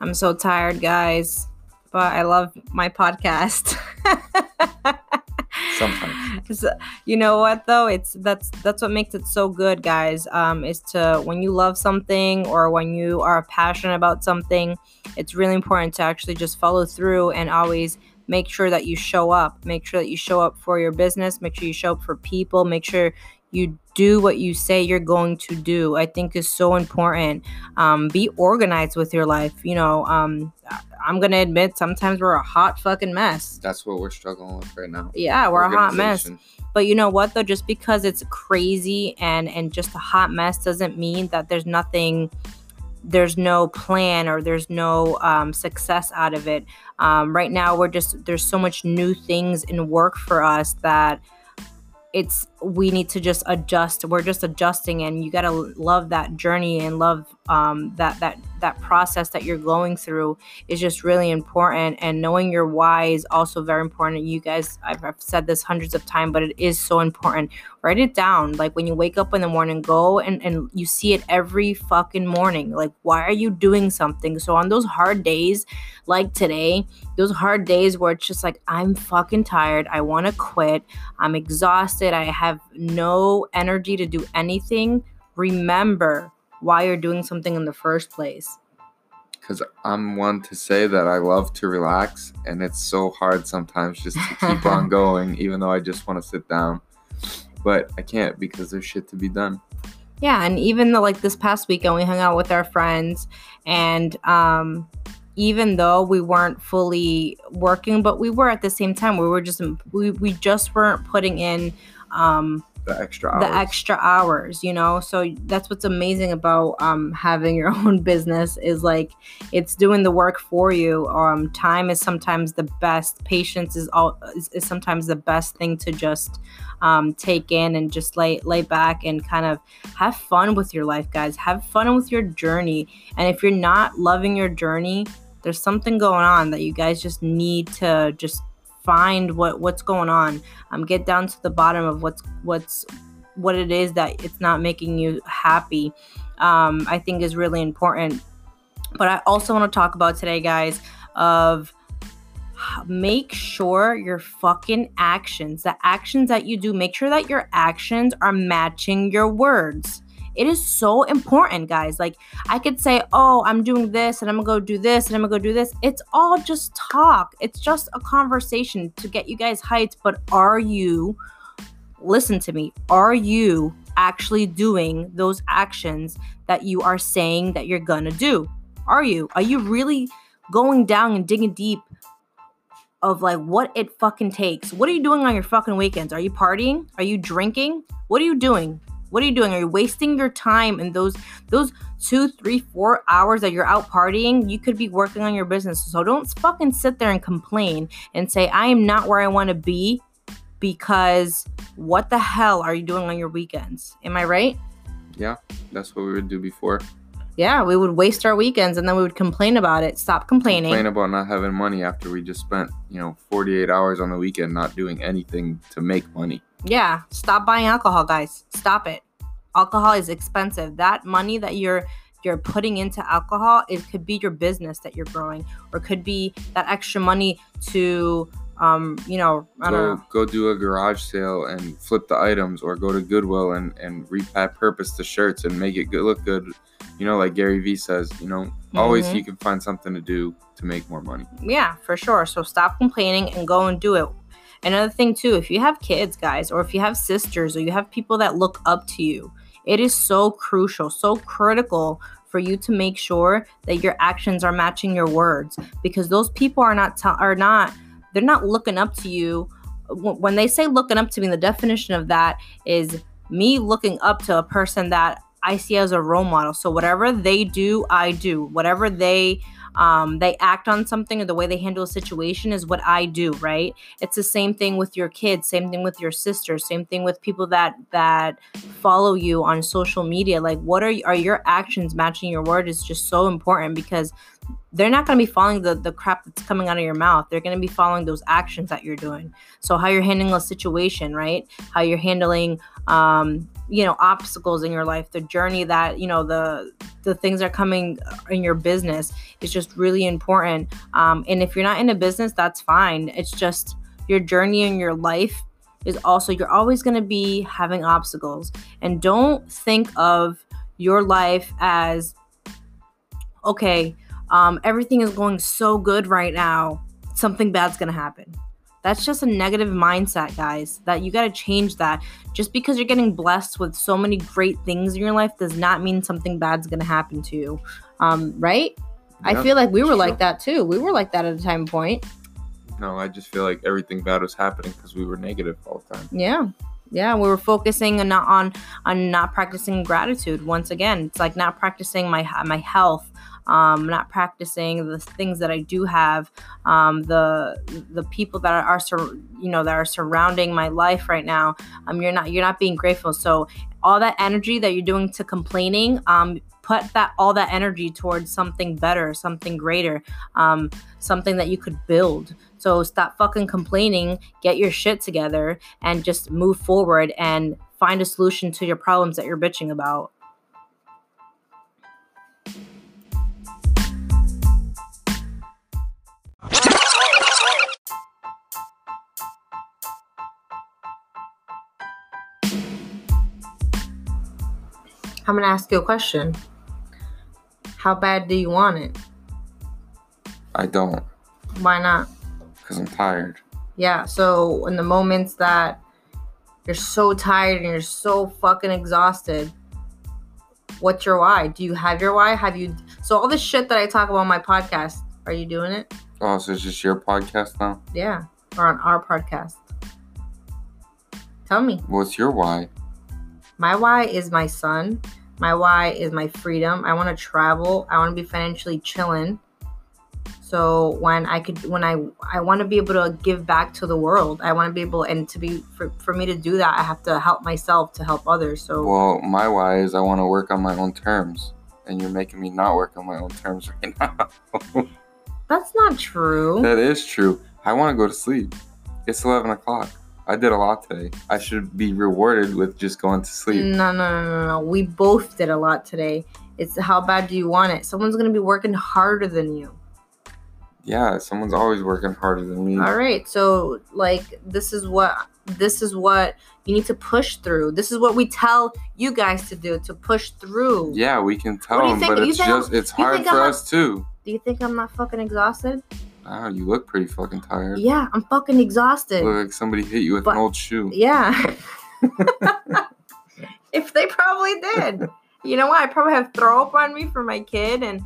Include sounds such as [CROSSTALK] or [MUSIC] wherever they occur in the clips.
I'm so tired, guys, but I love my podcast. [LAUGHS] Sometimes. you know what though? It's that's that's what makes it so good, guys. Um, is to when you love something or when you are passionate about something, it's really important to actually just follow through and always make sure that you show up. Make sure that you show up for your business. Make sure you show up for people. Make sure you do what you say you're going to do i think is so important. Um, be organized with your life you know um, i'm gonna admit sometimes we're a hot fucking mess. That's what we're struggling with right now. yeah we're a hot mess. But you know what though just because it's crazy and and just a hot mess doesn't mean that there's nothing there's no plan or there's no um, success out of it. Um, right now we're just there's so much new things in work for us that it's we need to just adjust we're just adjusting and you got to love that journey and love um, that that that process that you're going through is just really important and knowing your why is also very important. You guys I've, I've said this hundreds of times but it is so important. Write it down like when you wake up in the morning go and, and you see it every fucking morning like why are you doing something? So on those hard days like today those hard days where it's just like i'm fucking tired i want to quit i'm exhausted i have no energy to do anything remember why you're doing something in the first place Because I'm one to say that I love to relax, and it's so hard sometimes just to keep on [LAUGHS] going, even though I just want to sit down. But I can't because there's shit to be done. yeah and even though like this past weekend we hung out with our friends and um even though we weren't fully working but we were at the same time we were just we, we just weren't putting in um The extra hours. the extra hours you know? So that's what's amazing about um, having your [LAUGHS] own business is like it's doing the work for you. Um, time is sometimes the best. Patience is all is, is sometimes the best thing to just um, take in and just lay lay back and kind of have fun with your life guys. Have fun with your journey. And if you're not loving your journey there's something going on that you guys just need to just find what what's going on. Um, get down to the bottom of what's what's what it is that it's not making you happy um, i think is really important. But i also want to talk about today guys of make sure your fucking actions the actions that you do make sure that your actions are matching your words it is so important guys. Like i could say oh i'm doing this and i'm gonna go do this and i'm gonna go do this. It's all just talk. It's just a conversation to get you guys hyped but are you listen to me are you actually doing those actions that you are saying that you're gonna do? Are you? Are you really going down and digging deep of like what it fucking takes? What are you doing on your fucking weekends? Are you partying? Are you drinking? What are you doing what are you doing? Are you wasting your time in those those two three four hours that you're out partying? You could be working on your business. So don't fucking sit there and complain and say i am not where i want to be because what the hell are you doing on your weekends? Am i right? Yeah, that's what we would do before. Yeah we would waste our weekends and then we would complain about it stop complaining Complain about not having money after we just spent, you know, 48 hours on the weekend not doing anything to make money. Yeah, stop buying alcohol, guys. Stop it. Alcohol is expensive. That money that you're you're putting into alcohol, it could be your business that you're growing, or could be that extra money to, um, you know, I don't Go, know. go do a garage sale and flip the items, or go to Goodwill and and repurpose the shirts and make it good, look good. You know, like Gary Vee says, you know, always Mhm. you can find something to do to make more money. Yeah, for sure. So stop complaining and go and do it. Another thing too, if you have kids, guys, or if you have sisters, or you have people that look up to you, it is so crucial, so critical for you to make sure that your actions are matching your words because those people are not are not they're not looking up to you when they say looking up to me the definition of that is me looking up to a person that I see as a role model so whatever they do I do whatever they um, they act on something or the way they handle a situation is what I do, right? It's the same thing with your kids, same thing with your sisters, same thing with people that that follow you on social media. Like, what are are your actions matching your word is just so important because they're not going to be following the the crap that's coming out of your mouth. They're going to be following those actions that you're doing. So how you're handling a situation, right? How you're handling um you know obstacles in your life the journey that you know the the things that are coming in your business is just really important um, and if you're not in a business that's fine it's just your journey in your life is also you're always going to be having obstacles and don't think of your life as okay um, everything is going so good right now something bad's to happen that's just a negative mindset, guys. That you got to change that. Just because you're getting blessed with so many great things in your life does not mean something bad's to happen to you. Um, right? Yeah, I feel like we were sure. like that too. We were like that at a time point. No, I just feel like everything bad was happening because we were negative all the time. Yeah. Yeah, we were focusing on not on on not practicing gratitude. Once again, it's like not practicing my my health, um, not practicing the things that I do have, um, the the people that are, sur- you know that are surrounding my life right now. Um, you're not you're not being grateful. So all that energy that you're doing to complaining, um, put that all that energy towards something better, something greater, um, something that you could build. So stop fucking complaining, get your shit together, and just move forward and find a solution to your problems that you're bitching about. I'm gonna ask you a question. How bad do you want it? I don't Why not? because I'm tired. Yeah, so in the moments that you're so tired and you're so fucking exhausted, what's your why? Do you have your why? Have you so all this shit that I talk about on my podcast, are you doing it? Oh, so it's just your podcast now? Yeah. Or on our podcast. Tell me. What's your why? My why is my son. My why is my freedom. I want to travel. I want to be financially chilling. So when I could, when I, I want to be able to give back to the world. I want to be able, and to be for, for me to do that, I have to help myself to help others. So Well, my why is I want to work on my own terms, and you're making me not work on my own terms right [LAUGHS] now. that's not true. that is true. I want to go to sleep. It's 11 o'clock. I did a lot today. I should be rewarded with just going to sleep. No, no, no, no, no. We both did a lot today. It's how bad do you want it? Someone's gonna be working harder than you. Yeah, someone's always working harder than me. All right. So like this is what this is what you need to push through. This is what we tell you guys to do to push through. Yeah, we can tell What do you them, but You it's just it's hard for I'm us too. Do you think I'm not fucking exhausted? Wow, you look pretty fucking tired. Yeah, I'm fucking exhausted. Look like somebody hit you with But- an old shoe. Yeah. [LAUGHS] [LAUGHS] if they probably did. You know what? I probably have throw up on me for my kid and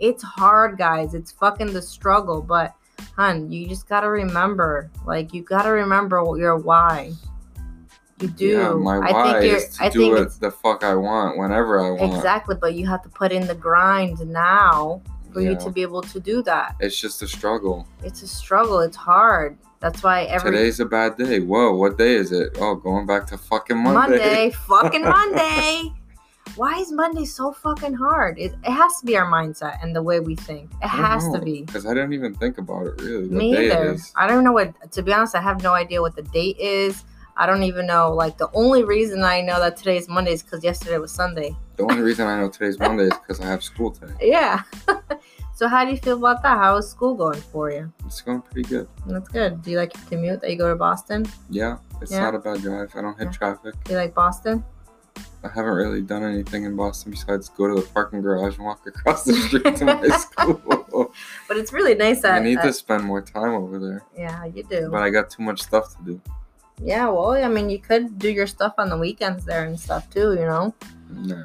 it's hard, guys. It's fucking the struggle, but hun, you just got to remember, like you got to remember what your why. You do. Yeah, my I why think is to I do think what the fuck I want whenever I want. exactly, but you have to put in the grind now for you Yeah. to be able to do that. It's just a struggle. It's a struggle. It's hard. That's why every Today's a bad day. Whoa, what day is it? Oh, going back to fucking Monday. Monday, [LAUGHS] fucking Monday. Why is Monday so fucking hard? It, it has to be our mindset and the way we think. It has to be. Because I didn't even think about it really. What Me day either. I don't know what. To be honest, I have no idea what the date is. I don't even know. Like the only reason I know that today is Monday is because yesterday was Sunday. The only reason I know today's Monday is because I have school today. Yeah. [LAUGHS] so how do you feel about that? How is school going for you? It's going pretty good. That's good. Do you like your commute that you go to Boston? Yeah, it's Yeah. not a bad drive. I don't hit Yeah. traffic. Do you like Boston? I haven't really done anything in Boston besides go to the parking garage and walk across the street to my [LAUGHS] school. But it's really nice that. I need to spend more time over there, Yeah, you do. but I got too much stuff to do. Yeah, well, I mean, you could do your stuff on the weekends there and stuff too. You know, No.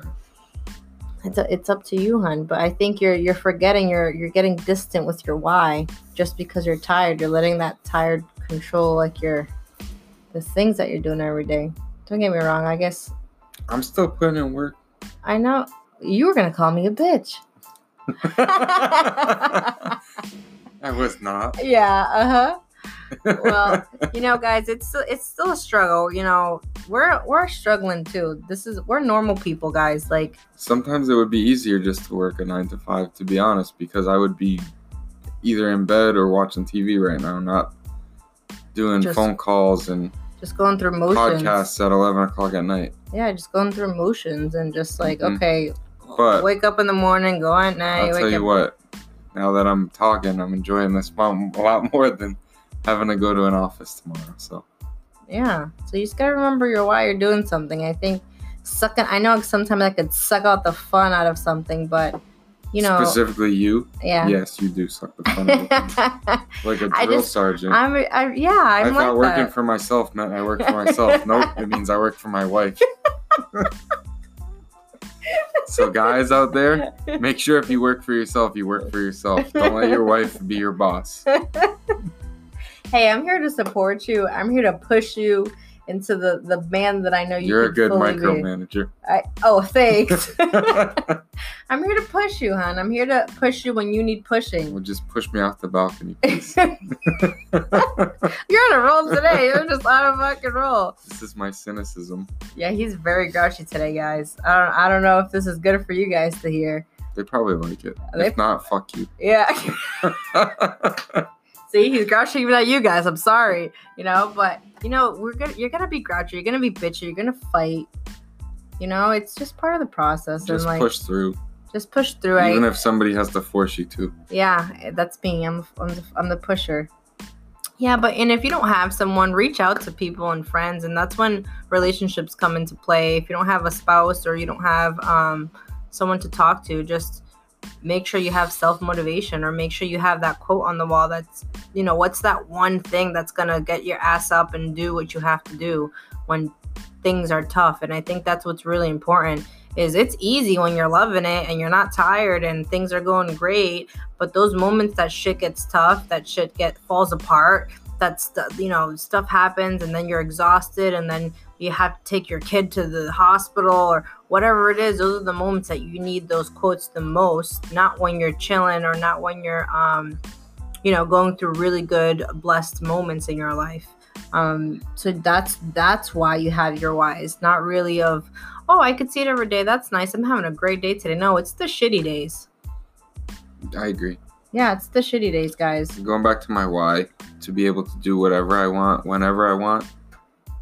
it's it's up to you, hun. But I think you're you're forgetting you're you're getting distant with your why just because you're tired. You're letting that tired control like your the things that you're doing every day. Don't get me wrong. I guess I'm still putting in work. I know you were gonna call me a bitch. [LAUGHS] I was not. [LAUGHS] yeah. Uh huh. Well, you know, guys, it's it's still a struggle. You know, we're we're struggling too. This is we're normal people, guys. Like, Sometimes it would be easier just to work a nine to five, to be honest, because I would be either in bed or watching TV right now, not doing Just phone calls and just going through motions. podcasts at 11 o'clock at night. Yeah, just going through motions and just like, Mhm. okay, But wake up in the morning, go at night. I'll tell you up- what. Now that I'm talking, I'm enjoying this mom a lot more than having to go to an office tomorrow. So Yeah. So you just gotta remember your why you're doing something. I think sucking. I know sometimes I could suck out the fun out of something, but you know, specifically you, yeah. yes, you do suck the fun out of [LAUGHS] like a drill just- sergeant. I'm. I, yeah, I I'm thought like working that. for myself meant I work for [LAUGHS] myself. nope, it means I work for my wife. [LAUGHS] so guys out there, make sure if you work for yourself, you work for yourself. Don't let your wife be your boss. Hey, I'm here to support you. I'm here to push you into the the man that I know you. You're a good be. micromanager. I, oh, thanks. [LAUGHS] [LAUGHS] I'm here to push you, hon. I'm here to push you when you need pushing. well, just push me off the balcony, please. [LAUGHS] You're on a roll today. You're just on a fucking roll. this is my cynicism. Yeah, he's very grouchy today, guys. I don't. I don't know if this is good for you guys to hear. They probably like it. They- If not, fuck you. Yeah. See, he's grouchy even at you guys. I'm sorry, you know, but you know, we're gonna. You're gonna be grouchy. You're gonna be bitchy. You're gonna fight. You know, it's just part of the process, just like push through. just push through. Even I, if somebody has to force you to. yeah, that's me. I'm. I'm the, I'm the pusher. Yeah, but and if you don't have someone, reach out to people and friends, and that's when relationships come into play. If you don't have a spouse or you don't have um, someone to talk to, just make sure you have self motivation or make sure you have that quote on the wall. That's you know what's that one thing that's gonna get your ass up and do what you have to do when things are tough. And I think that's what's really important. Is it's easy when you're loving it and you're not tired and things are going great but those moments that shit gets tough that shit get falls apart that's you know stuff happens and then you're exhausted and then you have to take your kid to the hospital or whatever it is. Those are the moments that you need those quotes the most not when you're chilling or not when you're um you know going through really good blessed moments in your life. Um so that's that's why you have your whys not really of oh i could see it every day. That's nice. I'm having a great day today. No it's the shitty days. I agree. Yeah it's the shitty days guys Going back to my why, to be able to do whatever I want, whenever I want,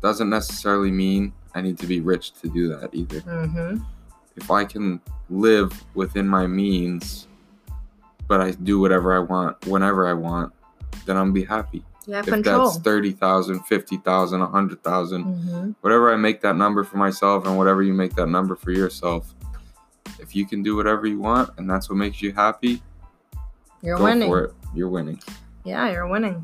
doesn't necessarily mean I need to be rich to do that either. mm-hmm If I can live within my means, but I do whatever I want, whenever I want, then I'm be happy. Yeah, if control that's 30,000, 50,000, 100,000, mm-hmm. whatever I make that number for myself and whatever you make that number for yourself, if you can do whatever you want and that's what makes you happy, you're go winning. You're winning. yeah you're winning